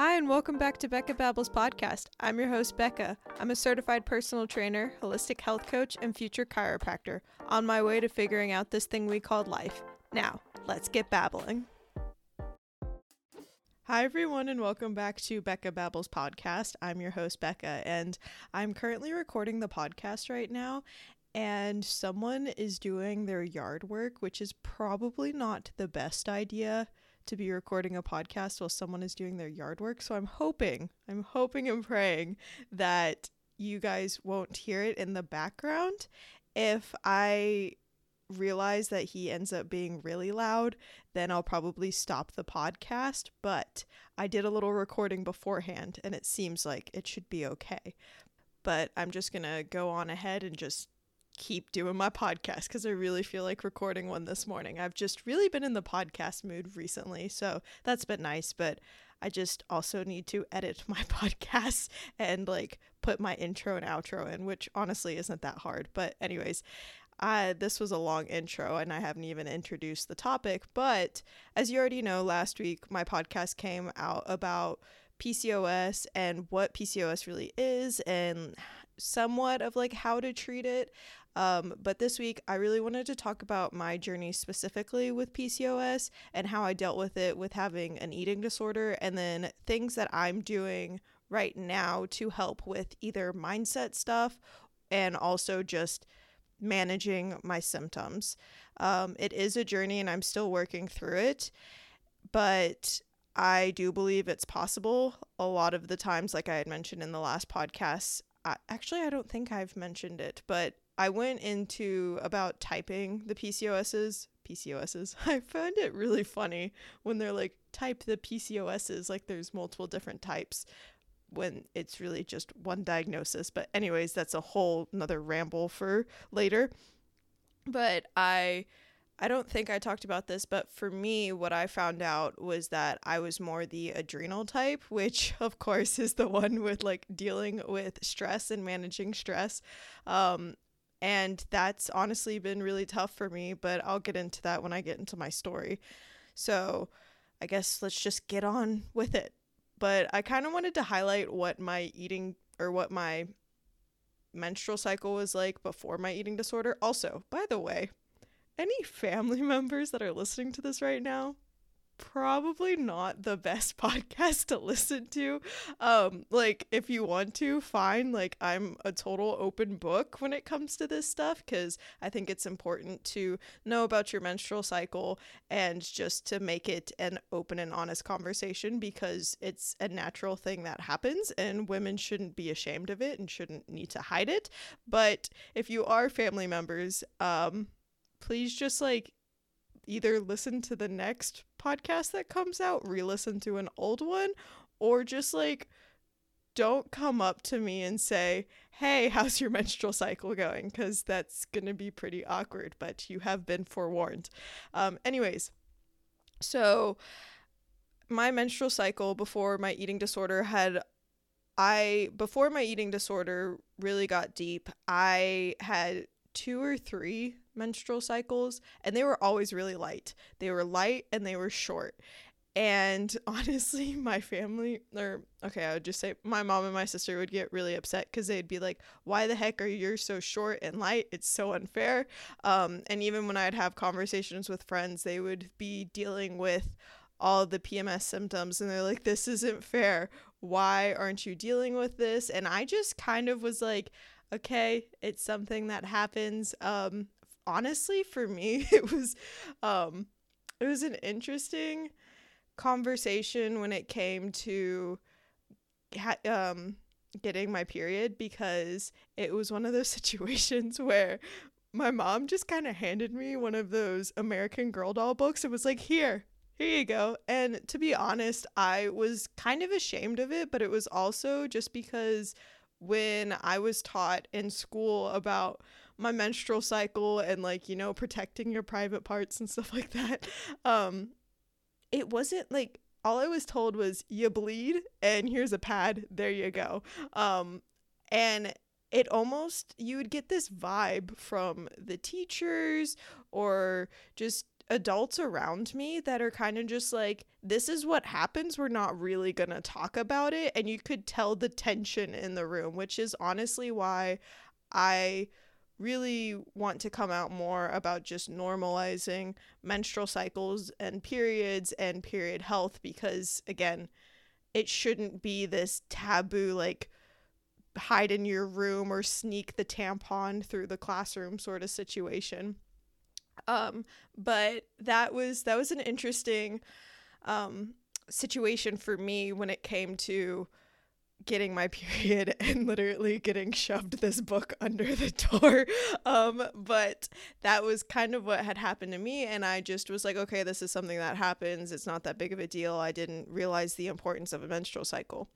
Hi, and welcome back to Becca Babbles podcast. I'm your host, Becca. I'm a certified personal trainer, holistic health coach, and future chiropractor on my way to figuring out this thing we called life. Now, let's get babbling. Hi, everyone, and welcome back to Becca Babbles podcast. I'm your host, Becca, and I'm currently recording the podcast right now. And someone is doing their yard work, which is probably not the best idea to be recording a podcast while someone is doing their yard work. So I'm hoping, I'm hoping and praying that you guys won't hear it in the background. If I realize that he ends up being really loud, then I'll probably stop the podcast. But I did a little recording beforehand and it seems like it should be okay. But I'm just going to go on ahead and just keep doing my podcast because I really feel like recording one this morning. I've just really been in the podcast mood recently, so that's been nice, but I just also need to edit my podcast and like put my intro and outro in, which honestly isn't that hard. But, anyways, uh, this was a long intro and I haven't even introduced the topic. But as you already know, last week my podcast came out about PCOS and what PCOS really is and somewhat of like how to treat it. Um, but this week, I really wanted to talk about my journey specifically with PCOS and how I dealt with it with having an eating disorder, and then things that I'm doing right now to help with either mindset stuff and also just managing my symptoms. Um, it is a journey, and I'm still working through it, but I do believe it's possible. A lot of the times, like I had mentioned in the last podcast, I, actually, I don't think I've mentioned it, but I went into about typing the PCOSs. PCOSs. I found it really funny when they're like type the PCOSs like there's multiple different types when it's really just one diagnosis. But anyways, that's a whole another ramble for later. But I I don't think I talked about this, but for me, what I found out was that I was more the adrenal type, which of course is the one with like dealing with stress and managing stress. Um, and that's honestly been really tough for me, but I'll get into that when I get into my story. So I guess let's just get on with it. But I kind of wanted to highlight what my eating or what my menstrual cycle was like before my eating disorder. Also, by the way, any family members that are listening to this right now, probably not the best podcast to listen to. Um, like if you want to, fine. Like I'm a total open book when it comes to this stuff because I think it's important to know about your menstrual cycle and just to make it an open and honest conversation because it's a natural thing that happens and women shouldn't be ashamed of it and shouldn't need to hide it. But if you are family members, um, please just like either listen to the next podcast that comes out, re listen to an old one, or just like don't come up to me and say, Hey, how's your menstrual cycle going? Because that's going to be pretty awkward, but you have been forewarned. Um, anyways, so my menstrual cycle before my eating disorder had I before my eating disorder really got deep, I had two or three menstrual cycles and they were always really light. They were light and they were short. And honestly, my family, or okay, I would just say my mom and my sister would get really upset because they'd be like, Why the heck are you so short and light? It's so unfair. Um, and even when I'd have conversations with friends, they would be dealing with all the PMS symptoms and they're like, This isn't fair. Why aren't you dealing with this? And I just kind of was like, okay it's something that happens um honestly for me it was um it was an interesting conversation when it came to um getting my period because it was one of those situations where my mom just kind of handed me one of those American Girl doll books. It was like, here, here you go. And to be honest, I was kind of ashamed of it, but it was also just because when I was taught in school about my menstrual cycle and like you know protecting your private parts and stuff like that um it wasn't like all I was told was you bleed and here's a pad there you go um and it almost you would get this vibe from the teachers or just adults around me that are kind of just like, this is what happens. We're not really going to talk about it. And you could tell the tension in the room, which is honestly why I really want to come out more about just normalizing menstrual cycles and periods and period health because, again, it shouldn't be this taboo, like, hide in your room or sneak the tampon through the classroom sort of situation. Um, but that was that was an interesting um, situation for me when it came to getting my period and literally getting shoved this book under the door. Um, but that was kind of what had happened to me. And I just was like, okay, this is something that happens. It's not that big of a deal. I didn't realize the importance of a menstrual cycle.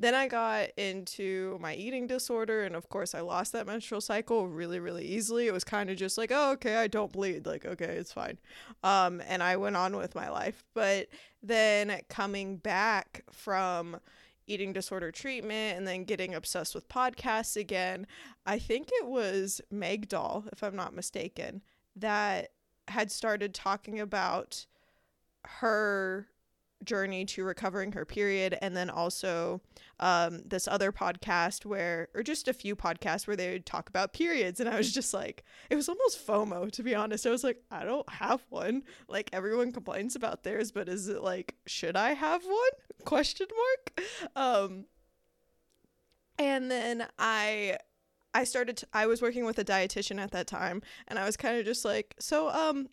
Then I got into my eating disorder, and of course, I lost that menstrual cycle really, really easily. It was kind of just like, oh, okay, I don't bleed. Like, okay, it's fine. Um, and I went on with my life. But then coming back from eating disorder treatment and then getting obsessed with podcasts again, I think it was Meg Doll, if I'm not mistaken, that had started talking about her journey to recovering her period. And then also um, this other podcast where or just a few podcasts where they would talk about periods. And i was just like it was almost fomo to be honest. I was like i don't have one. Like everyone complains about theirs but is it like should i have one? Question mark. Um and then i I started to, I was working with a dietitian at that time. And I was kind of just like so um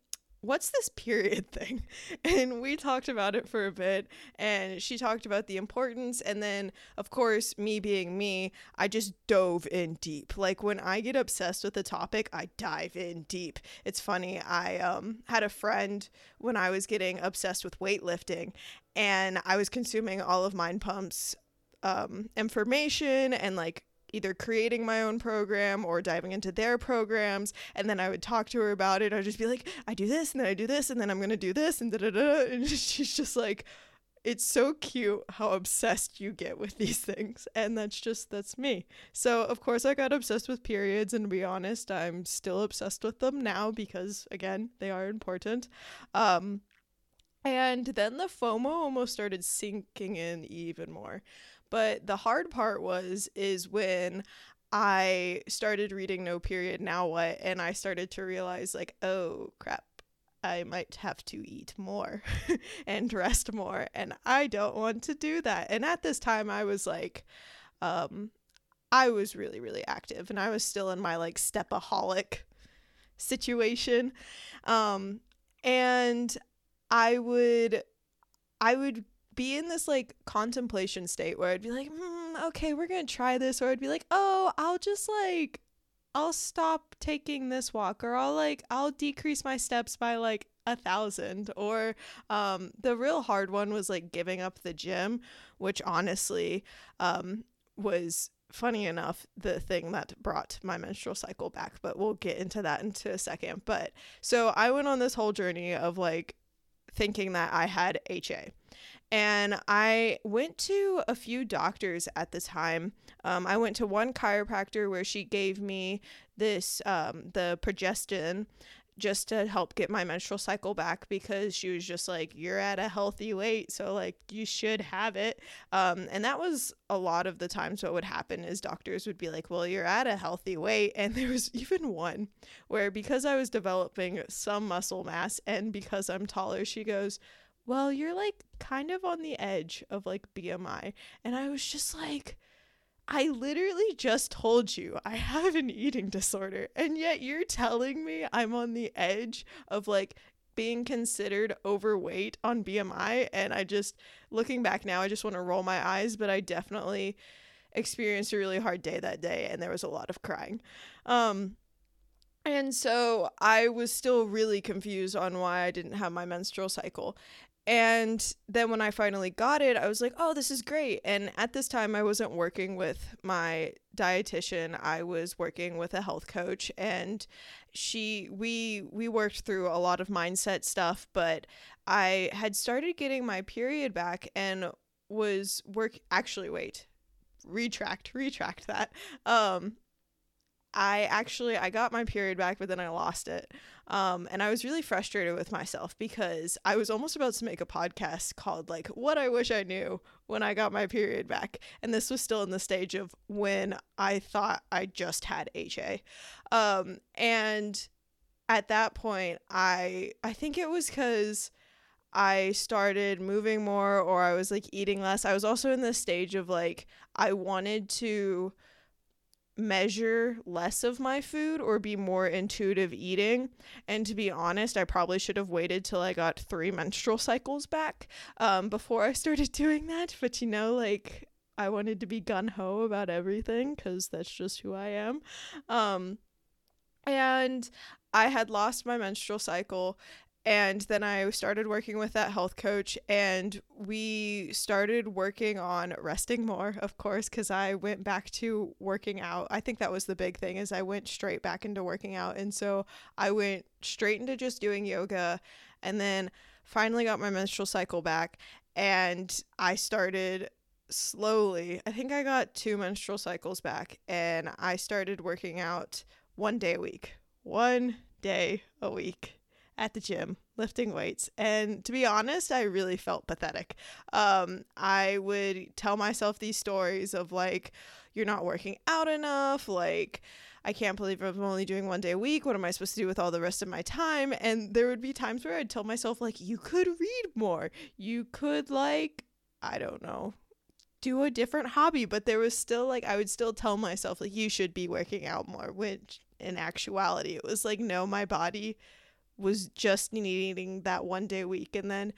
what's this period thing? And we talked about it for a bit, and she talked about the importance. And then, of course, me being me, I just dove in deep. Like when I get obsessed with a topic, I dive in deep. It's funny. I um, had a friend when I was getting obsessed with weightlifting, and I was consuming all of Mind Pump's um, information and like either creating my own program or diving into their programs. And then I would talk to her about it. I'd just be like, I do this and then I do this and then I'm going to do this and da da da. And she's just like, it's so cute how obsessed you get with these things. And that's just, that's me. So, of course, I got obsessed with periods. And to be honest, I'm still obsessed with them now because, again, they are important. Um, and then the FOMO almost started sinking in even more. But the hard part was is when I started reading No Period Now What and I started to realize like, oh crap. I might have to eat more and rest more and I don't want to do that. And at this time I was like um I was really really active and I was still in my like stepaholic situation. Um and I would I would be in this like contemplation state where I'd be like, mm, okay, we're gonna try this, or I'd be like, oh, I'll just like, I'll stop taking this walk, or I'll like, I'll decrease my steps by like a thousand, or um, the real hard one was like giving up the gym, which honestly, um, was funny enough the thing that brought my menstrual cycle back but we'll get into that into a second. But so i went on this whole journey of like thinking that i had ha and I went to a few doctors at the time. Um, I went to one chiropractor where she gave me this, um, the progestin, just to help get my menstrual cycle back because she was just like you're at a healthy weight so like you should have it um, and that was a lot of the times what would happen is doctors would be like well you're at a healthy weight and there was even one where because i was developing some muscle mass and because i'm taller she goes well, you're like kind of on the edge of like BMI. And I was just like, I literally just told you I have an eating disorder. And yet you're telling me I'm on the edge of like being considered overweight on BMI. And I just, looking back now, I just want to roll my eyes, but I definitely experienced a really hard day that day and there was a lot of crying. Um, and so I was still really confused on why I didn't have my menstrual cycle. And then when I finally got it, I was like, oh, this is great. And at this time, I wasn't working with my dietitian. I was working with a health coach and she we we worked through a lot of mindset stuff, but I had started getting my period back and was work actually wait. Retract, retract that. Um I actually I got my period back, but then I lost it. Um, and I was really frustrated with myself because I was almost about to make a podcast called like what I wish I knew when I got my period back. And this was still in the stage of when I thought I just had HA. Um, and at that point I I think it was cuz I started moving more or I was like eating less. I was also in this stage of like I wanted to measure less of my food or be more intuitive eating. And to be honest, I probably should have waited till I got three menstrual cycles back um, before I started doing that. But you know, like I wanted to be gun ho about everything because that's just who I am. Um, and I had lost my menstrual cycle and then I started working with that health coach, and we started working on resting more, of course, because I went back to working out. I think that was the big thing is I went straight back into working out, and so I went straight into just doing yoga, and then finally got my menstrual cycle back, and I started slowly. I think I got two menstrual cycles back, and I started working out one day a week, one day a week at the gym lifting weights. And to be honest i really felt pathetic. Um, i would tell myself these stories of like you're not working out enough. Like i can't believe i'm only doing one day a week. What am i supposed to do with all the rest of my time? And there would be times where i'd tell myself like you could read more. You could like i don't know do a different hobby. But there was still like i would still tell myself like you should be working out more which in actuality it was like no my body was just needing that one day a week. And then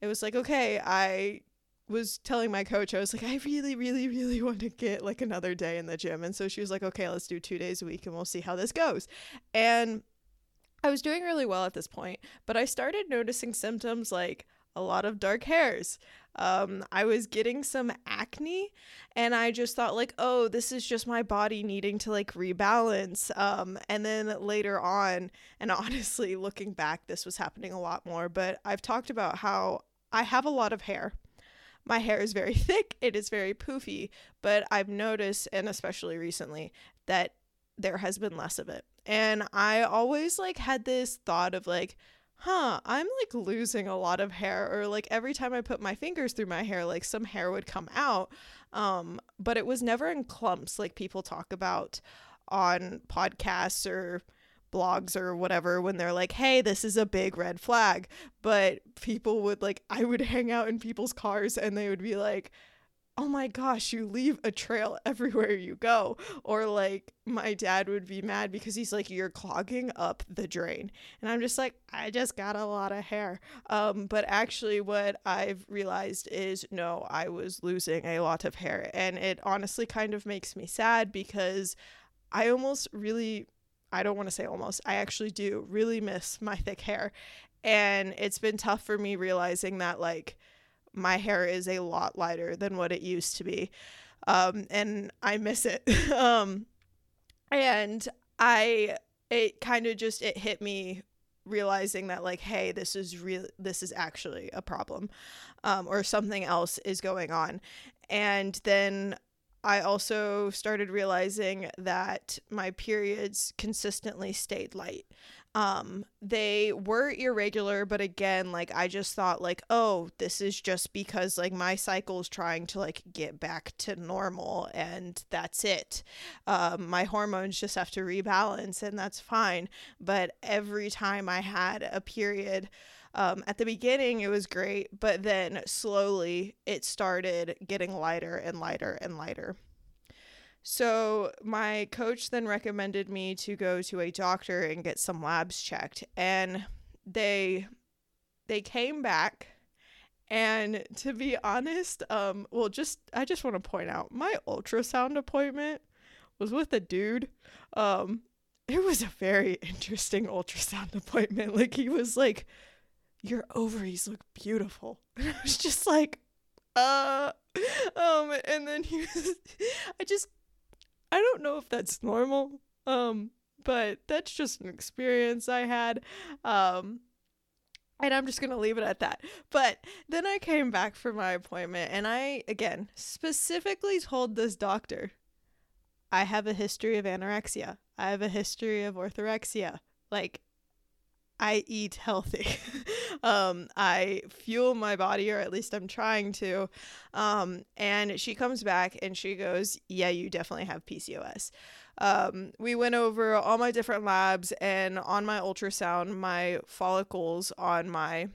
it was like, okay, I was telling my coach, I was like, I really, really, really want to get like another day in the gym. And so she was like, okay, let's do two days a week and we'll see how this goes. And I was doing really well at this point, but I started noticing symptoms like a lot of dark hairs. Um, I was getting some acne, and I just thought like, oh, this is just my body needing to like rebalance. Um, and then later on, and honestly, looking back, this was happening a lot more. But I've talked about how I have a lot of hair. My hair is very thick, it is very poofy, but I've noticed, and especially recently, that there has been less of it. And I always like had this thought of like, huh, I'm like losing a lot of hair or like every time I put my fingers through my hair like some hair would come out. Um but it was never in clumps like people talk about on podcasts or blogs or whatever when they're like, "Hey, this is a big red flag." But people would like I would hang out in people's cars and they would be like, oh my gosh, you leave a trail everywhere you go. Or like my dad would be mad because he's like, you're clogging up the drain. And I'm just like, I just got a lot of hair. Um, but actually, what I've realized is no, I was losing a lot of hair. And it honestly kind of makes me sad because I almost really. I don't want to say almost. I actually do really miss my thick hair. And it's been tough for me realizing that, like, my hair is a lot lighter than what it used to be. Um, and I miss it. um, and I, it kind of just, it hit me realizing that like, hey, this is real, this is actually a problem, um, or something else is going on. And then I also started realizing that my periods consistently stayed light um they were irregular but again like i just thought like oh this is just because like my cycle's trying to like get back to normal and that's it um my hormones just have to rebalance and that's fine but every time i had a period um, at the beginning, it was great, but then slowly it started getting lighter and lighter and lighter. So my coach then recommended me to go to a doctor and get some labs checked and they they came back and to be honest, um well just I just want to point out my ultrasound appointment was with a dude. Um it was a very interesting ultrasound appointment. Like he was like your ovaries look beautiful. And I was just like uh um and then he was I just I don't know if that's normal. Um, but that's just an experience I had. Um, and I'm just going to leave it at that. But then I came back for my appointment and I, again, specifically told this doctor I have a history of anorexia, I have a history of orthorexia. Like, I eat healthy. um, I fuel my body, or at least I'm trying to. Um, and she comes back and she goes, Yeah, you definitely have PCOS. Um, we went over all my different labs, and on my ultrasound, my follicles on my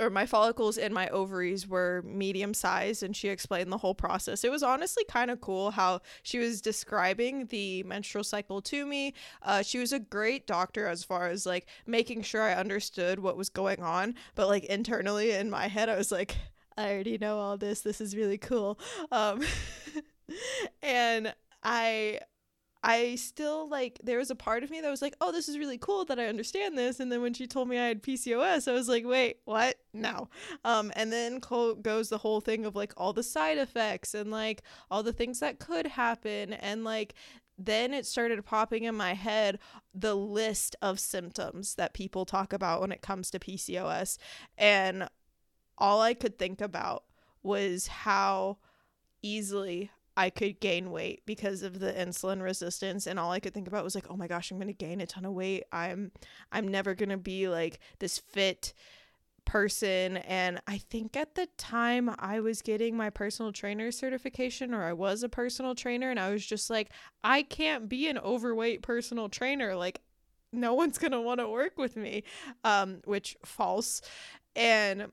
or my follicles in my ovaries were medium sized and she explained the whole process. It was honestly kind of cool how she was describing the menstrual cycle to me. Uh, she was a great doctor as far as like making sure I understood what was going on, but like internally in my head, I was like, I already know all this. This is really cool. Um, and I I still like there was a part of me that was like, "Oh, this is really cool that I understand this." And then when she told me I had PCOS, I was like, "Wait, what? No." Um and then goes the whole thing of like all the side effects and like all the things that could happen and like then it started popping in my head the list of symptoms that people talk about when it comes to PCOS and all I could think about was how easily I could gain weight because of the insulin resistance and all I could think about was like, "Oh my gosh, I'm going to gain a ton of weight. I'm I'm never going to be like this fit person." And I think at the time I was getting my personal trainer certification or I was a personal trainer and I was just like, "I can't be an overweight personal trainer. Like no one's going to want to work with me." Um which false. And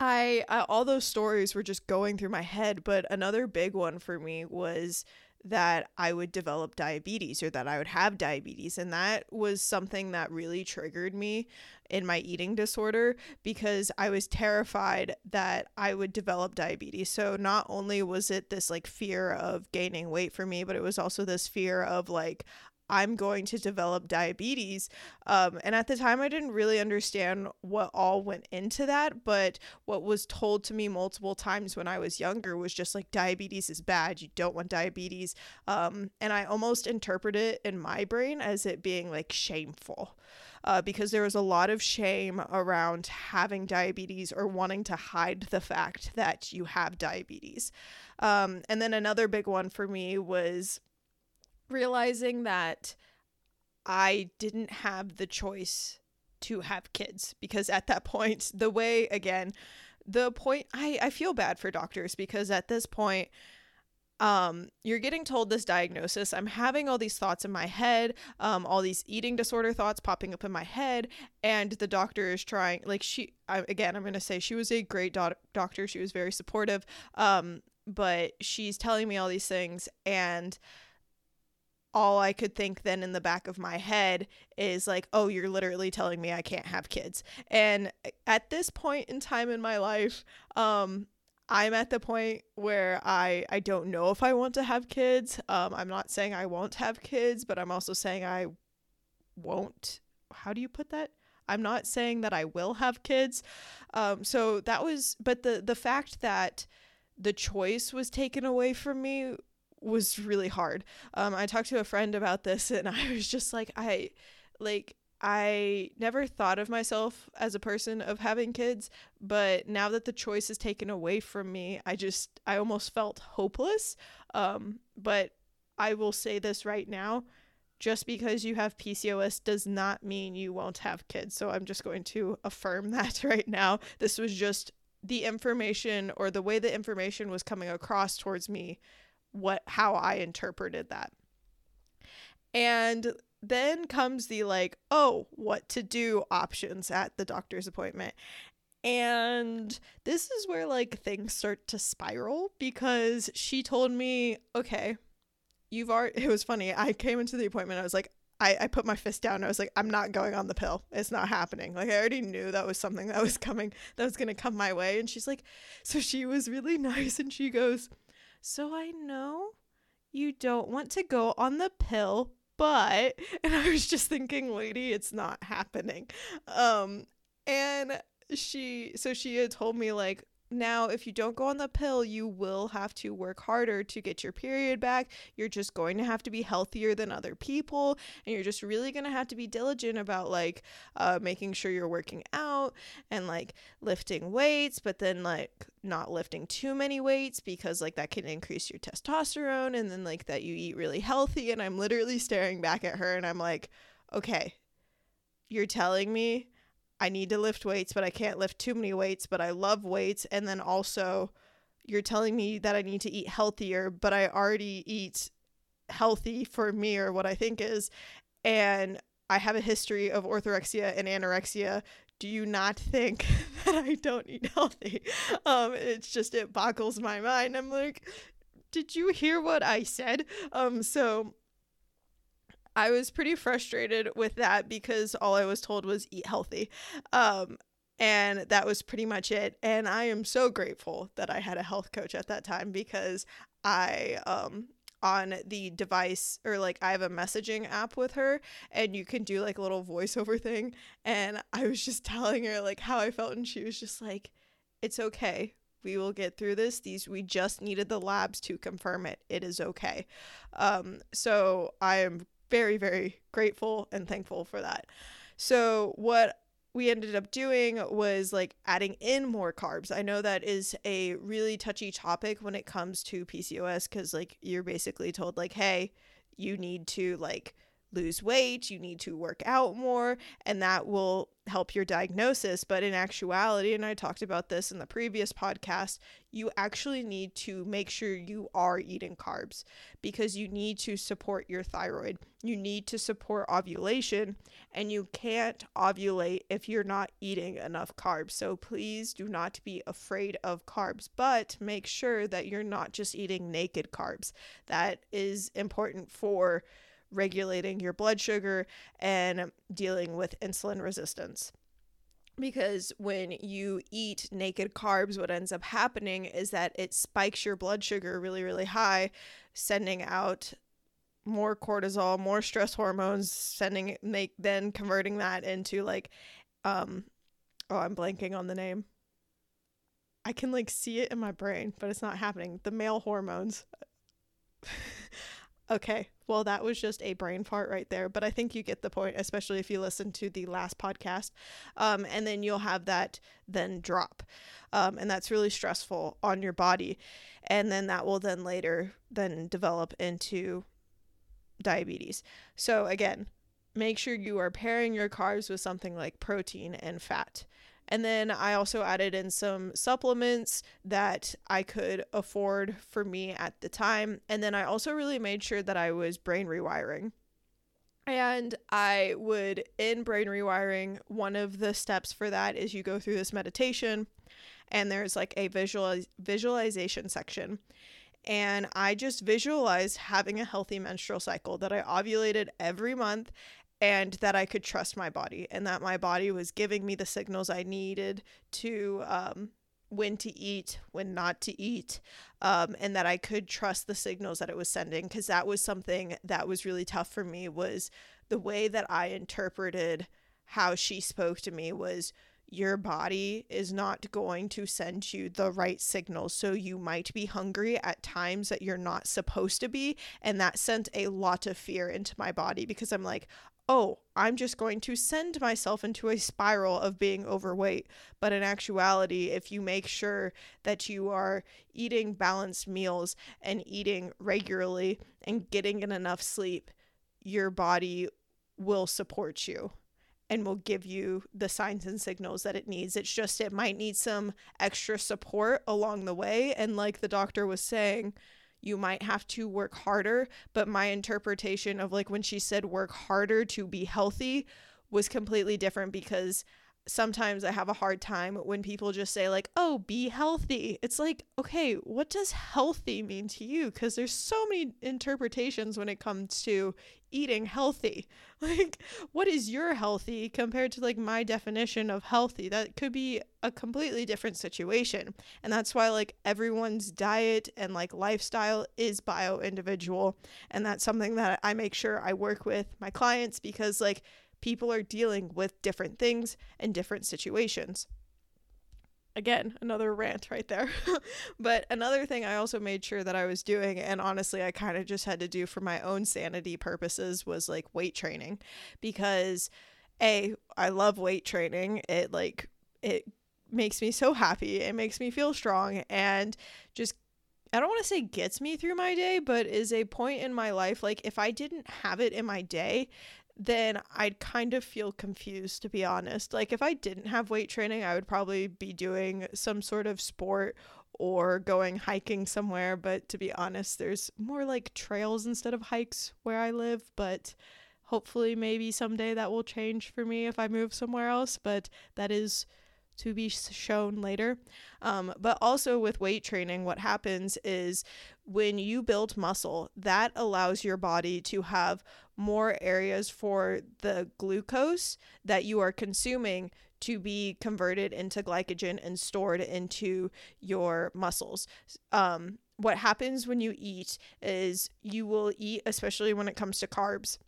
I, I all those stories were just going through my head, but another big one for me was that I would develop diabetes or that I would have diabetes. And that was something that really triggered me in my eating disorder because I was terrified that I would develop diabetes. So not only was it this like fear of gaining weight for me, but it was also this fear of like, I'm going to develop diabetes. Um, and at the time, I didn't really understand what all went into that. But what was told to me multiple times when I was younger was just like diabetes is bad. You don't want diabetes. Um, and I almost interpret it in my brain as it being like shameful. Uh, because there was a lot of shame around having diabetes or wanting to hide the fact that you have diabetes. Um, and then another big one for me was realizing that I didn't have the choice to have kids because at that point, the way again, the point I, I feel bad for doctors because at this point, um, you're getting told this diagnosis. I'm having all these thoughts in my head, um, all these eating disorder thoughts popping up in my head, and the doctor is trying. Like she, I, again, I'm gonna say she was a great doc- doctor. She was very supportive, um, but she's telling me all these things, and all I could think then in the back of my head is like, oh, you're literally telling me I can't have kids. And at this point in time in my life, um, I'm at the point where I I don't know if I want to have kids. Um, I'm not saying I won't have kids, but I'm also saying I won't. How do you put that? I'm not saying that I will have kids. Um, so that was, but the the fact that the choice was taken away from me was really hard. Um, I talked to a friend about this and I was just like, I like I never thought of myself as a person of having kids, but now that the choice is taken away from me, I just I almost felt hopeless. Um, but I will say this right now, just because you have PCOS does not mean you won't have kids. So I'm just going to affirm that right now. This was just the information or the way the information was coming across towards me what how I interpreted that. And then comes the like, oh, what to do options at the doctor's appointment. And this is where like things start to spiral because she told me, okay, you've already, it was funny. I came into the appointment, I was like, I, I put my fist down. I was like, I'm not going on the pill. It's not happening. Like, I already knew that was something that was coming, that was going to come my way. And she's like, so she was really nice. And she goes, so I know you don't want to go on the pill, but and I was just thinking, lady, it's not happening. Um and she so she had told me like now, if you don't go on the pill, you will have to work harder to get your period back. You're just going to have to be healthier than other people. And you're just really going to have to be diligent about like uh, making sure you're working out and like lifting weights, but then like not lifting too many weights because like that can increase your testosterone. And then like that you eat really healthy. And I'm literally staring back at her and I'm like, okay, you're telling me I need to lift weights, but I can't lift too many weights, but I love weights. And then also, you're telling me that I need to eat healthier, but I already eat healthy for me or what I think is. And I have a history of orthorexia and anorexia. Do you not think that I don't eat healthy? Um, it's just, it boggles my mind. I'm like, did you hear what I said? Um, so I was pretty frustrated with that because all I was told was eat healthy. Um, and that was pretty much it. And I am so grateful that I had a health coach at that time because I, um, on the device or like I have a messaging app with her and you can do like a little voiceover thing. And I was just telling her like how I felt and she was just like it's okay. We will get through this. These we just needed the labs to confirm it. It is okay. Um so I am very, very grateful and thankful for that. So, what we ended up doing was like adding in more carbs. I know that is a really touchy topic when it comes to PCOS because, like, you're basically told, like, hey, you need to, like, lose weight, you need to work out more, and that will help your diagnosis. But in actuality, and I talked about this in the previous podcast, you actually need to make sure you are eating carbs because you need to support your thyroid. You need to support ovulation, and you can't ovulate if you're not eating enough carbs. So please do not be afraid of carbs, but make sure that you're not just eating naked carbs. That is important for regulating your blood sugar and dealing with insulin resistance. Because when you eat naked carbs, what ends up happening is that it spikes your blood sugar really, really high, sending out more cortisol, more stress hormones, sending make then converting that into like um oh, I'm blanking on the name. I can like see it in my brain, but it's not happening. The male hormones. Okay, well, that was just a brain fart right there, but I think you get the point, especially if you listen to the last podcast. Um, and then you'll have that then drop. Um, and that's really stressful on your body. And then that will then later then develop into diabetes. So again, make sure you are pairing your carbs with something like protein and fat. And then I also added in some supplements that I could afford for me at the time. And then I also really made sure that I was brain rewiring. And I would, in brain rewiring, one of the steps for that is you go through this meditation, and there's like a visual visualization section. And I just visualized having a healthy menstrual cycle that I ovulated every month and that I could trust my body and that my body was giving me the signals I needed to um, when to eat, when not to eat, um, and that I could trust the signals that it was sending because that was something that was really tough for me was the way that I interpreted how she spoke to me was your body is not going to send you the right signals. So you might be hungry at times that you're not supposed to be. And that sent a lot of fear into my body because I'm like, oh, I'm just going to send myself into a spiral of being overweight. But in actuality, if you make sure that you are eating balanced meals and eating regularly and getting in enough sleep, your body will support you and will give you the signs and signals that it needs. It's just it might need some extra support along the way. And like the doctor was saying, you might have to work harder. But my interpretation of like when she said work harder to be healthy was completely different because sometimes I have a hard time when people just say, like, oh, be healthy. It's like, okay, what does healthy mean to you? Because there's so many interpretations when it comes to eating healthy. Like, what is your healthy compared to like my definition of healthy? That could be a completely different situation. And that's why like everyone's diet and like lifestyle is bio individual. And that's something that I make sure I work with my clients because like people are dealing with different things and different situations. Again, another rant right there. but another thing I also made sure that I was doing, and honestly, I kind of just had to do for my own sanity purposes, was like weight training. Because, A, I love weight training. It like, it makes me so happy. It makes me feel strong and just I don't want to say gets me through my day, but is a point in my life like if I didn't have it in my day, then I'd kind of feel confused, to be honest. Like, if I didn't have weight training, I would probably be doing some sort of sport or going hiking somewhere. But to be honest, there's more like trails instead of hikes where I live. But hopefully, maybe someday that will change for me if I move somewhere else. But that is to be shown later. Um, but also with weight training, what happens is when you build muscle, that allows your body to have more areas for the glucose that you are consuming to be converted into glycogen and stored into your muscles. Um, what happens when you eat is you will eat, especially when it comes to carbs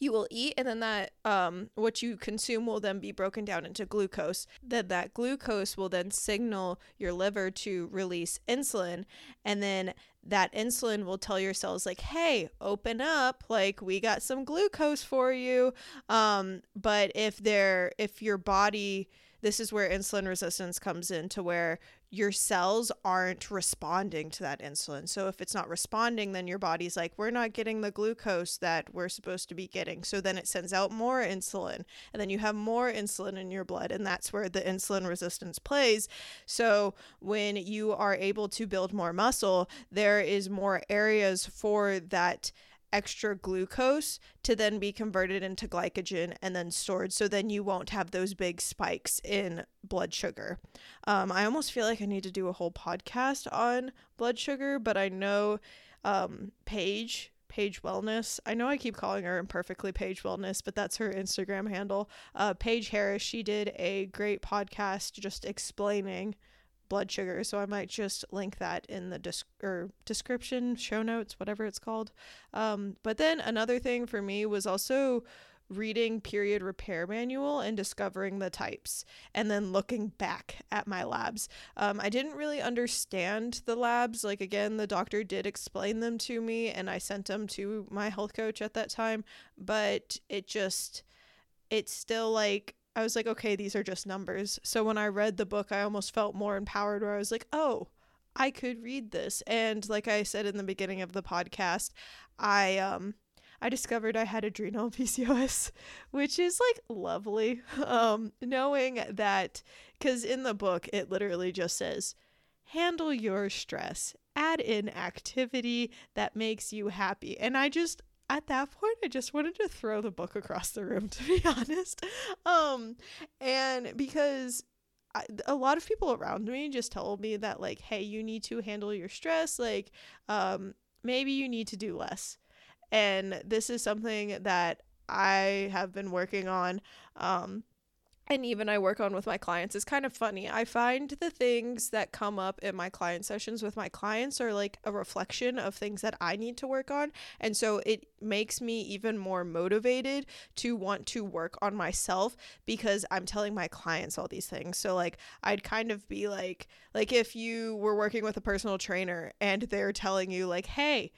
you will eat and then that um what you consume will then be broken down into glucose then that glucose will then signal your liver to release insulin and then that insulin will tell your cells like hey open up like we got some glucose for you. Um but if they're if your body this is where insulin resistance comes in to where your cells aren't responding to that insulin. So if it's not responding, then your body's like, we're not getting the glucose that we're supposed to be getting. So then it sends out more insulin, and then you have more insulin in your blood, and that's where the insulin resistance plays. So when you are able to build more muscle, there is more areas for that extra glucose to then be converted into glycogen and then stored so then you won't have those big spikes in blood sugar. Um, I almost feel like I need to do a whole podcast on blood sugar, but I know um, Paige. Paige Wellness. I know I keep calling her imperfectly Paige Wellness, but that's her Instagram handle. Uh, Paige Harris, she did a great podcast just explaining blood sugar. So I might just link that in the dis- or description, show notes, whatever it's called. Um, but then another thing for me was also reading period repair manual and discovering the types and then looking back at my labs um, i didn't really understand the labs like again the doctor did explain them to me and i sent them to my health coach at that time but it just it's still like I was like, okay, these are just numbers. So when I read the book, I almost felt more empowered where I was like, oh, I could read this. And like I said in the beginning of the podcast, I um I discovered I had adrenal PCOS, which is like lovely. Um knowing that cuz in the book it literally just says handle your stress, add in activity that makes you happy. And I just at that point i just wanted to throw the book across the room to be honest. Um and because I, a lot of people around me just told me that like hey you need to handle your stress like um maybe you need to do less. And this is something that i have been working on um and even I work on with my clients is kind of funny. I find the things that come up in my client sessions with my clients are like a reflection of things that I need to work on. And so it makes me even more motivated to want to work on myself because I'm telling my clients all these things. So like I'd kind of be like like if you were working with a personal trainer and they're telling you like, "Hey,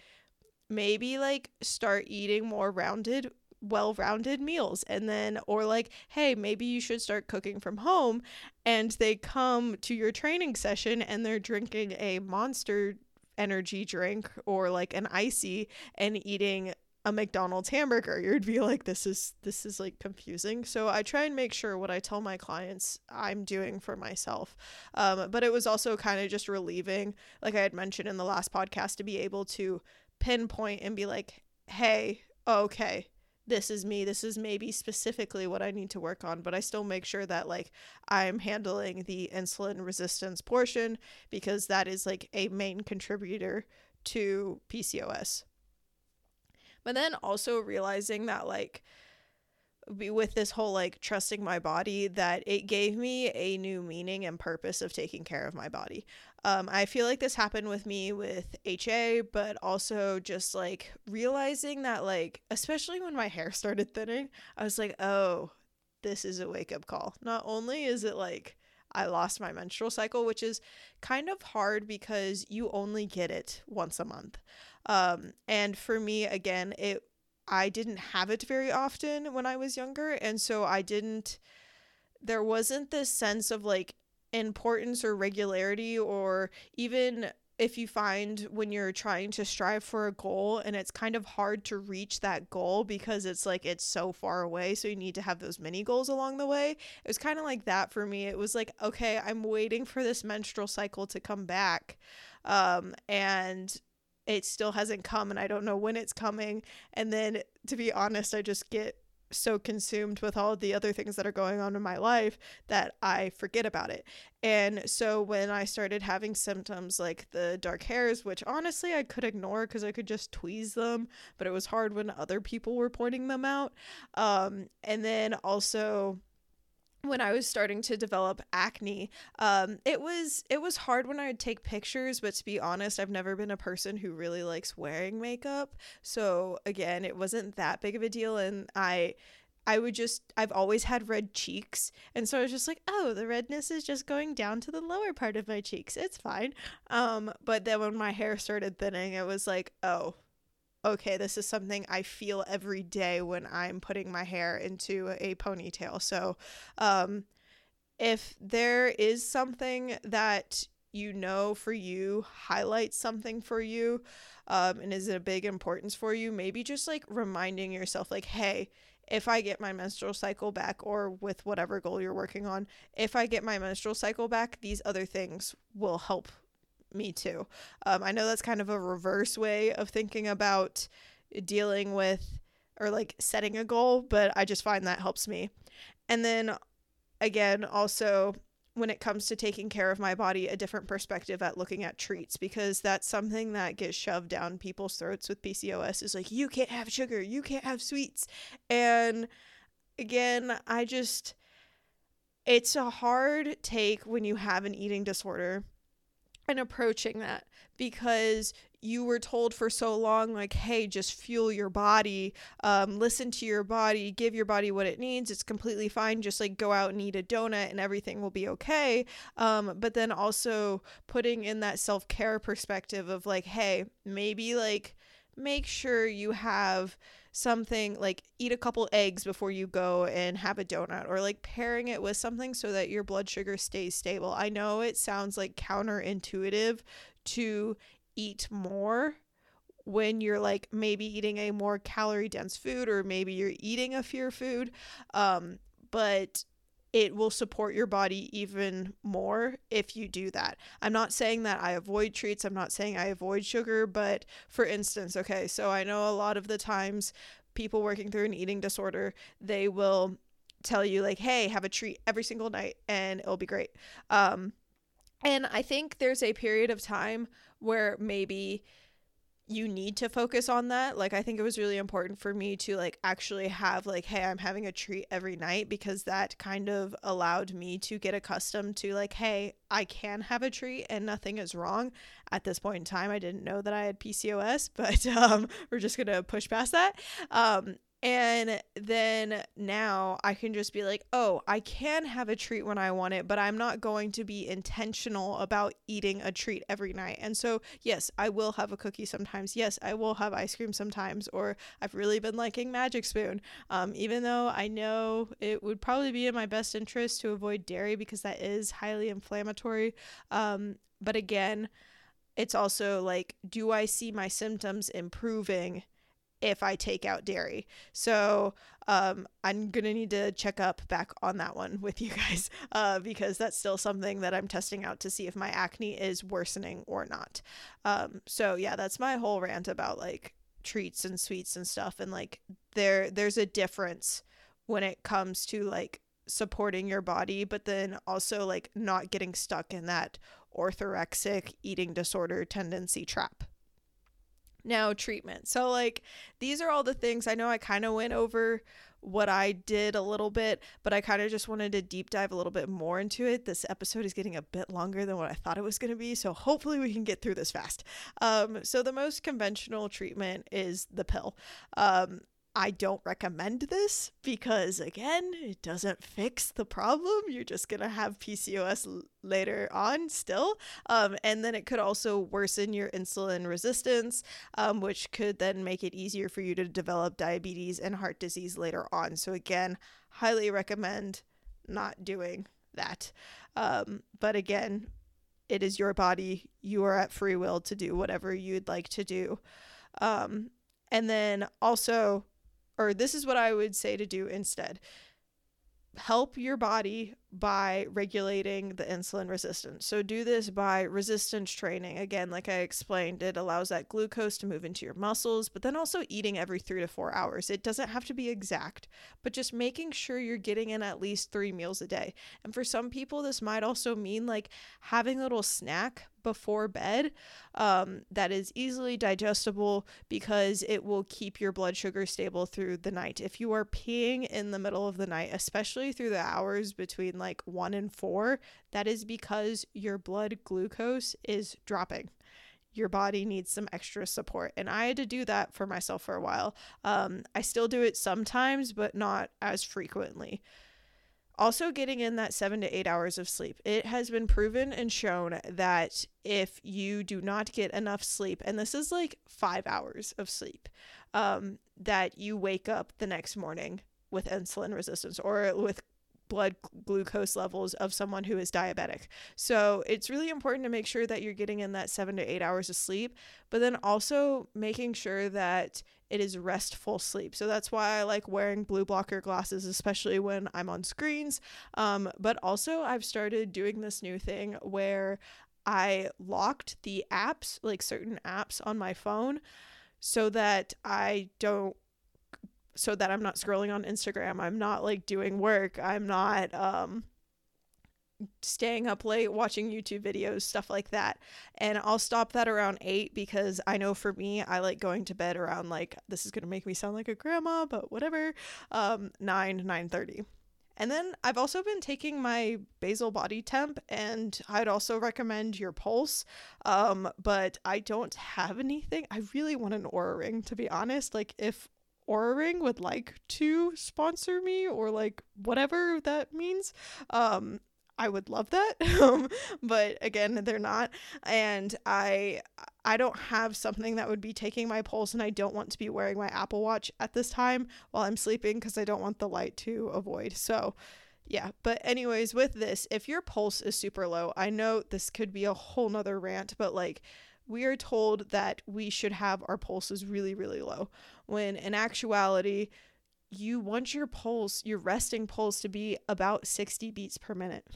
maybe like start eating more rounded well-rounded meals and then or like hey maybe you should start cooking from home and they come to your training session and they're drinking a monster energy drink or like an ICEE and eating a McDonald's hamburger, you'd be like, this is this is like confusing. So I try and make sure what I tell my clients I'm doing for myself. Um, but it was also kind of just relieving, like I had mentioned in the last podcast, to be able to pinpoint and be like, hey, okay, this is me this is maybe specifically what i need to work on but i still make sure that like i'm handling the insulin resistance portion because that is like a main contributor to pcos but then also realizing that like with this whole like trusting my body that it gave me a new meaning and purpose of taking care of my body. Um, I feel like this happened with me with HA, but also just like realizing that, like, especially when my hair started thinning, I was like, oh, this is a wake up call. Not only is it like I lost my menstrual cycle, which is kind of hard because you only get it once a month. Um, and for me, again, it I didn't have it very often when I was younger, and so I didn't. There wasn't this sense of like importance or regularity or even if you find when you're trying to strive for a goal and it's kind of hard to reach that goal because it's like it's so far away so you need to have those mini goals along the way it was kind of like that for me it was like okay i'm waiting for this menstrual cycle to come back um, and it still hasn't come and i don't know when it's coming and then to be honest i just get so consumed with all the other things that are going on in my life that I forget about it. And so when I started having symptoms like the dark hairs, which honestly I could ignore because I could just tweeze them, but it was hard when other people were pointing them out. Um, and then also when I was starting to develop acne, um, it was it was hard when I would take pictures. But to be honest, I've never been a person who really likes wearing makeup. So again, it wasn't that big of a deal, and I. I would just, I've always had red cheeks. And so I was just like, oh, the redness is just going down to the lower part of my cheeks. It's fine. Um, but then when my hair started thinning, it was like, oh, okay, this is something I feel every day when I'm putting my hair into a ponytail. So, um, if there is something that you know for you highlights something for you um, and is it a big importance for you maybe just like reminding yourself like hey if i get my menstrual cycle back or with whatever goal you're working on if i get my menstrual cycle back these other things will help me too. Um, I know that's kind of a reverse way of thinking about dealing with or like setting a goal, but I just find that helps me. And then again, also when it comes to taking care of my body, a different perspective at looking at treats because that's something that gets shoved down people's throats with PCOS is like, you can't have sugar, you can't have sweets. And again, I just, it's a hard take when you have an eating disorder and approaching that because you were told for so long like hey just fuel your body um, listen to your body give your body what it needs. It's completely fine. Just like go out and eat a donut and everything will be okay. Um, but then also putting in that self-care perspective of like hey maybe like make sure you have something like eat a couple eggs before you go and have a donut or like pairing it with something so that your blood sugar stays stable. I know it sounds like counterintuitive to eat more when you're like maybe eating a more calorie dense food or maybe you're eating a fear food um, but it will support your body even more if you do that. I'm not saying that I avoid treats, I'm not saying I avoid sugar, but for instance, okay, so I know a lot of the times people working through an eating disorder, they will tell you like, "Hey, have a treat every single night and it'll be great." Um and I think there's a period of time where maybe you need to focus on that. Like I think it was really important for me to like actually have like hey, I'm having a treat every night because that kind of allowed me to get accustomed to like hey, I can have a treat and nothing is wrong. At this point in time, I didn't know that I had PCOS, but um we're just to push past that. Um and then now I can just be like, oh, I can have a treat when I want it, but I'm not going to be intentional about eating a treat every night. And so, yes, I will have a cookie sometimes. Yes, I will have ice cream sometimes. Or I've really been liking Magic Spoon, um, even though I know it would probably be in my best interest to avoid dairy because that is highly inflammatory. Um, but again, it's also like, do I see my symptoms improving? If I take out dairy. So um, I'm gonna need to check up back on that one with you guys uh, because that's still something that I'm testing out to see if my acne is worsening or not. Um, so yeah, that's my whole rant about like treats and sweets and stuff, and like there there's a difference when it comes to like supporting your body, but then also like not getting stuck in that orthorexic eating disorder tendency trap now treatment. So like these are all the things I know I kind of went over what I did a little bit, but I kind of just wanted to deep dive a little bit more into it. This episode is getting a bit longer than what I thought it was going to be, so hopefully we can get through this fast. Um, so the most conventional treatment is the pill. Um, I don't recommend this because, again, it doesn't fix the problem. You're just going to have PCOS l- later on still. Um, and then it could also worsen your insulin resistance, um, which could then make it easier for you to develop diabetes and heart disease later on. So, again, highly recommend not doing that. Um, but again, it is your body. You are at free will to do whatever you'd like to do. Um, and then also, or this is what I would say to do instead. Help your body by regulating the insulin resistance. So, do this by resistance training. Again, like I explained, it allows that glucose to move into your muscles, but then also eating every three to four hours. It doesn't have to be exact, but just making sure you're getting in at least three meals a day. And for some people, this might also mean like having a little snack before bed um, that is easily digestible because it will keep your blood sugar stable through the night. If you are peeing in the middle of the night, especially through the hours between like one and four, that is because your blood glucose is dropping your body needs some extra support. And I had to do that for myself for a while. Um, I still do it sometimes, but not as frequently. Also, getting in that seven to eight hours of sleep. It has been proven and shown that if you do not get enough sleep, and this is like five hours of sleep, um, that you wake up the next morning with insulin resistance or with blood glucose levels of someone who is diabetic. So it's really important to make sure that you're getting in that seven to eight hours of sleep, but then also making sure that it is restful sleep. So that's why I like wearing blue blocker glasses, especially when I'm on screens. Um, but also, I've started doing this new thing where I locked the apps, like certain apps on my phone, so that I don't so that I'm not scrolling on Instagram. I'm not like doing work. I'm not um staying up late watching YouTube videos, stuff like that. And I'll stop that around 8 because I know for me, I like going to bed around like this is going to make me sound like a grandma, but whatever. Um 9 9:30. And then I've also been taking my basal body temp, and I'd also recommend your pulse. Um, but I don't have anything. I really want an Oura ring, to be honest. Like, if Oura Ring would like to sponsor me or like whatever that means, um, I would love that. Um, but again, they're not. And I I don't have something that would be taking my pulse and I don't want to be wearing my Apple Watch at this time while I'm sleeping because I don't want the light to avoid. So yeah, but anyways, with this, if your pulse is super low, I know this could be a whole nother rant, but like we are told that we should have our pulses really, really low, when in actuality, you want your pulse, your resting pulse, to be about 60 beats per minute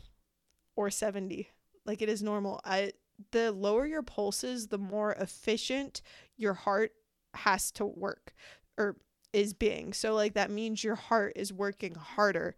or 70 like it is normal. I the lower your pulses the more efficient your heart has to work or is being. So like that means your heart is working harder.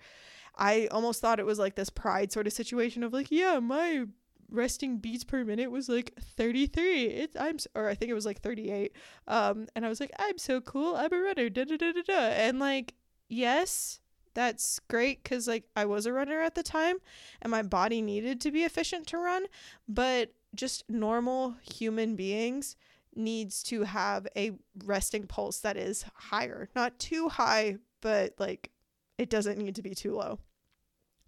I almost thought it was like this pride sort of situation of like yeah my resting beats per minute was like 33 it's i'm or i think it was like 38 um and i was like i'm so cool. I'm a runner. Da da da da da. And like yes that's great because like i was a runner at the time and my body needed to be efficient to run but just normal human beings needs to have a resting pulse that is higher. Not too high but like it doesn't need to be too low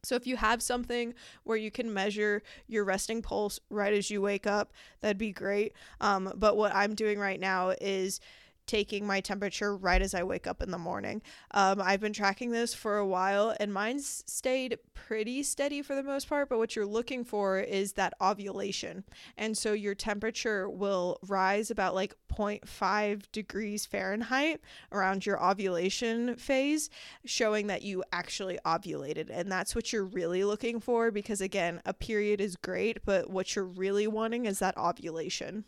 so, if you have something where you can measure your resting pulse right as you wake up, that'd be great. Um, but what I'm doing right now is taking my temperature right as I wake up in the morning. Um, I've been tracking this for a while and mine's stayed pretty steady for the most part, but what you're looking for is that ovulation. And so your temperature will rise about like 0.5 degrees Fahrenheit around your ovulation phase, showing that you actually ovulated. And that's what you're really looking for because, again, a period is great, but what you're really wanting is that ovulation.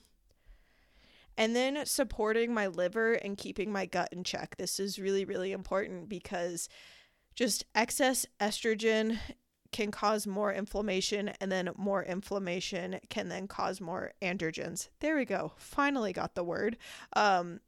And then supporting my liver and keeping my gut in check. This is really, really important because just excess estrogen can cause more inflammation, and then more inflammation can then cause more androgens. There we go. Finally got the word. Um,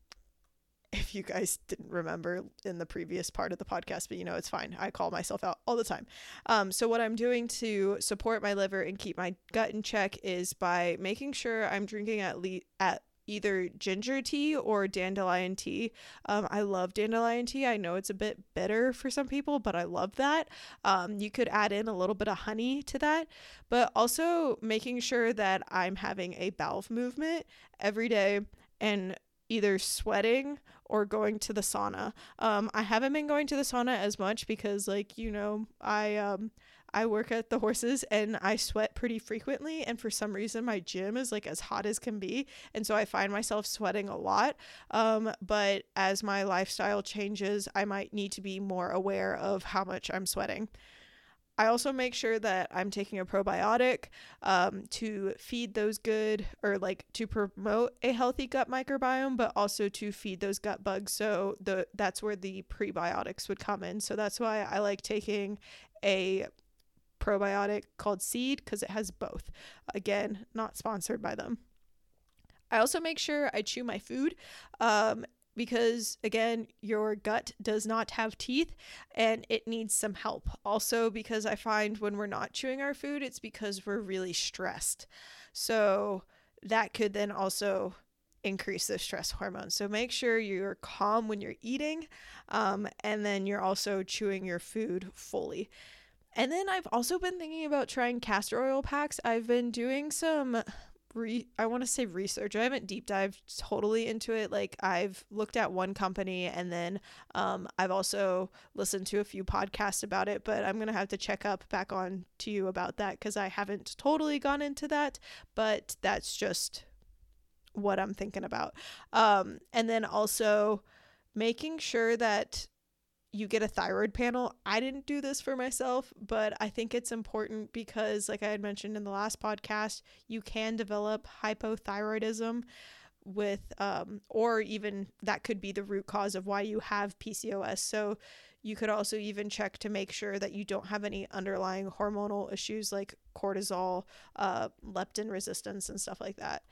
if you guys didn't remember in the previous part of the podcast, but you know, it's fine. I call myself out all the time. Um, so, what I'm doing to support my liver and keep my gut in check is by making sure I'm drinking at least at either ginger tea or dandelion tea. Um, I love dandelion tea. I know it's a bit bitter for some people, but I love that. Um, you could add in a little bit of honey to that, but also making sure that I'm having a bowel movement every day and either sweating or going to the sauna. Um, I haven't been going to the sauna as much because, like, you know, I um, I work at the horses and I sweat pretty frequently. And for some reason, my gym is like as hot as can be. And so I find myself sweating a lot. Um, but as my lifestyle changes, I might need to be more aware of how much I'm sweating. I also make sure that I'm taking a probiotic um, to feed those good or like to promote a healthy gut microbiome, but also to feed those gut bugs. So the that's where the prebiotics would come in. So that's why I like taking a probiotic called Seed because it has both. Again, not sponsored by them. I also make sure I chew my food um, because again your gut does not have teeth and it needs some help also because i find when we're not chewing our food it's because we're really stressed so that could then also increase the stress hormone so make sure you're calm when you're eating um, and then you're also chewing your food fully and then i've also been thinking about trying castor oil packs i've been doing some re- I want to say research. I haven't deep dived totally into it. Like I've looked at one company and then um, I've also listened to a few podcasts about it, but I'm going to have to check up back on to you about that because I haven't totally gone into that, but that's just what I'm thinking about. Um, and then also making sure that you get a thyroid panel. I didn't do this for myself, but I think it's important because, like I had mentioned in the last podcast, you can develop hypothyroidism with, um, or even that could be the root cause of why you have PCOS. So you could also even check to make sure that you don't have any underlying hormonal issues like cortisol, uh, leptin resistance, and stuff like that.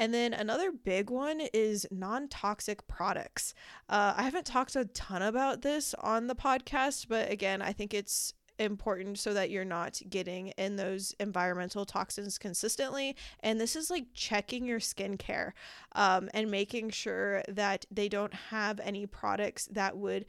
And then another big one is non toxic products. Uh, I haven't talked a ton about this on the podcast, but again, I think it's important so that you're not getting in those environmental toxins consistently. And this is like checking your skincare um, and making sure that they don't have any products that would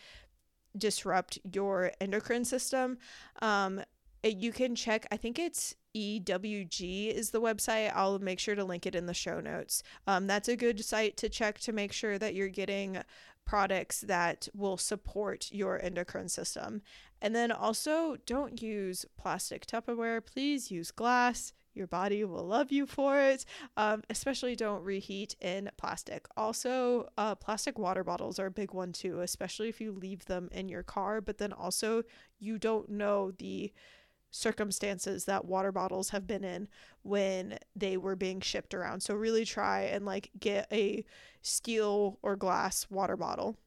disrupt your endocrine system. Um, you can check, I think it's EWG is the website. I'll make sure to link it in the show notes. Um, that's a good site to check to make sure that you're getting products that will support your endocrine system. And then also, don't use plastic Tupperware. Please use glass. Your body will love you for it. Um, especially don't reheat in plastic. Also, uh, plastic water bottles are a big one too, especially if you leave them in your car. But then also, you don't know the circumstances that water bottles have been in when they were being shipped around. So really try and like get a steel or glass water bottle.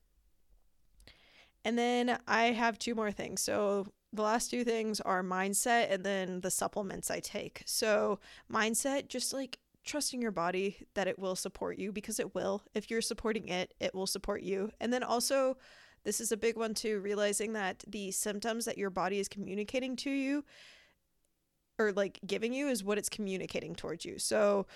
And then I have two more things. So the last two things are mindset and then the supplements I take. So mindset just like trusting your body that it will support you because it will. If you're supporting it, it will support you. And then also this is a big one too, realizing that the symptoms that your body is communicating to you or like giving you is what it's communicating towards you. So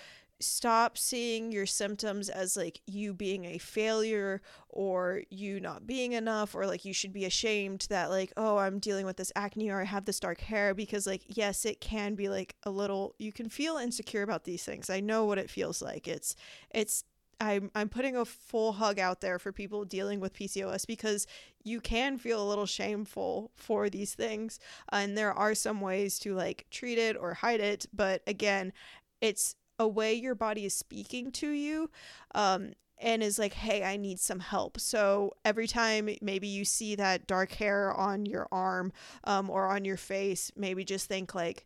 stop seeing your symptoms as like you being a failure or you not being enough or like you should be ashamed that like oh I'm dealing with this acne or I have this dark hair because like yes it can be like a little you can feel insecure about these things. I know what it feels like. It's it's I'm I'm putting a full hug out there for people dealing with PCOS because you can feel a little shameful for these things. And there are some ways to like treat it or hide it but again it's a way your body is speaking to you um and is like, hey, I need some help. So every time maybe you see that dark hair on your arm um, or on your face, maybe just think like,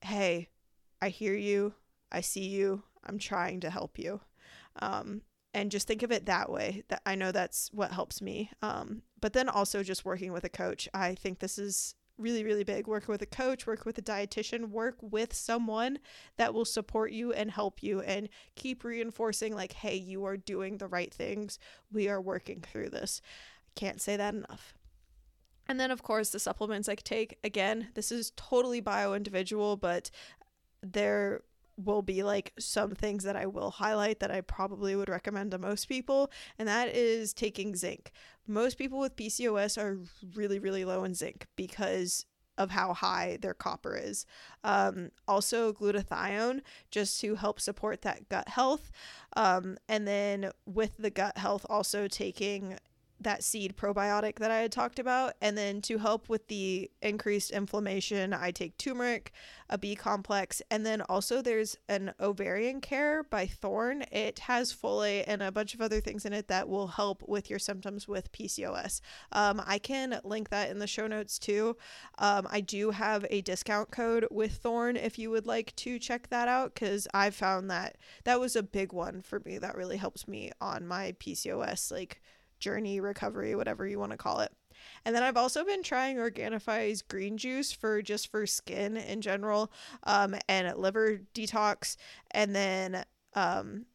hey, I hear you, I see you, I'm trying to help you um, and just think of it that way that i know that's what helps me. Um, but then also just working with a coach. I think this is really really big. Work with a coach work with a dietitian work with someone that will support you and help you and keep reinforcing like hey you are doing the right things. We are working through this. I can't say that enough. And then of course the supplements i take. Again this is totally bio individual but they're will be like some things that I will highlight that I probably would recommend to most people, and that is taking zinc. Most people with PCOS are really, really low in zinc because of how high their copper is. Um, also, glutathione just to help support that gut health. Um, and then with the gut health, also taking that seed probiotic that I had talked about. And then to help with the increased inflammation, I take turmeric, a B complex, and then also there's an ovarian care by Thorne. It has folate and a bunch of other things in it that will help with your symptoms with PCOS. Um, I can link that in the show notes too. Um, I do have a discount code with Thorne if you would like to check that out because I found that that was a big one for me that really helps me on my PCOS like journey, recovery, whatever you want to call it. And then I've also been trying Organifi's green juice for just for skin in general, um, and liver detox, and then um,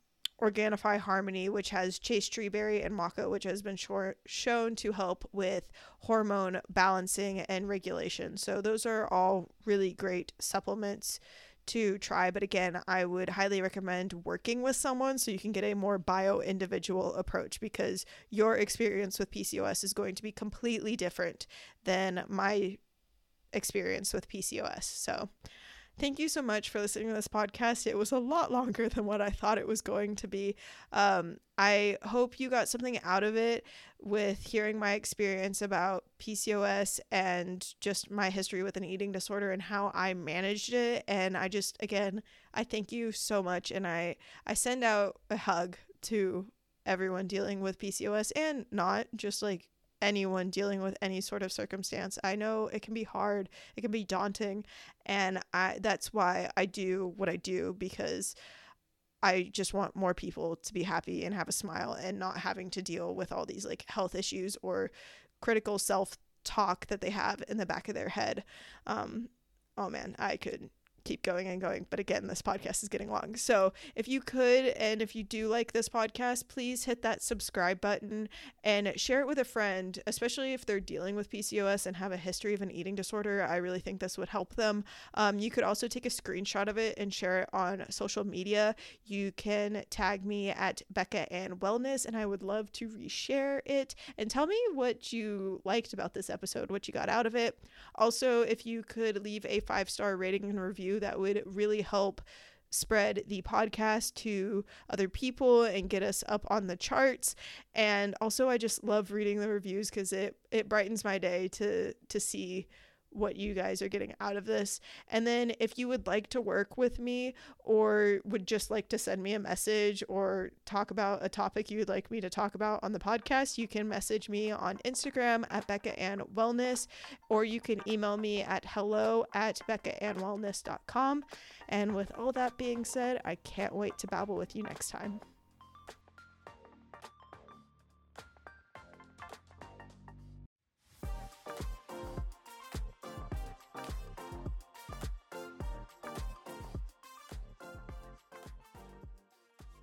Organifi Harmony, which has chaste tree berry and maca, which has been short, shown to help with hormone balancing and regulation. So those are all really great supplements to try. But again, I would highly recommend working with someone so you can get a more bio individual approach because your experience with PCOS is going to be completely different than my experience with PCOS. So, Thank you so much for listening to this podcast. It was a lot longer than what I thought it was going to be. Um, I hope you got something out of it with hearing my experience about PCOS and just my history with an eating disorder and how I managed it. And I just, again, I thank you so much. And I, I send out a hug to everyone dealing with PCOS and not just like anyone dealing with any sort of circumstance. I know it can be hard, it can be daunting, and I that's why I do what I do because I just want more people to be happy and have a smile and not having to deal with all these like health issues or critical self talk that they have in the back of their head. Um, oh man, I could keep going and going. But again, this podcast is getting long. So if you could, and if you do like this podcast, please hit that subscribe button and share it with a friend, especially if they're dealing with PCOS and have a history of an eating disorder. I really think this would help them. Um, you could also take a screenshot of it and share it on social media. You can tag me at Becca Ann Wellness, and I would love to reshare it and tell me what you liked about this episode, what you got out of it. Also, if you could leave a five star rating and review that would really help spread the podcast to other people and get us up on the charts. And also I just love reading the reviews cuz it it brightens my day to to see what you guys are getting out of this. And then if you would like to work with me or would just like to send me a message or talk about a topic you would like me to talk about on the podcast, you can message me on Instagram at Becca Ann Wellness or you can email me at hello at beccaannwellness.com. And with all that being said, I can't wait to babble with you next time.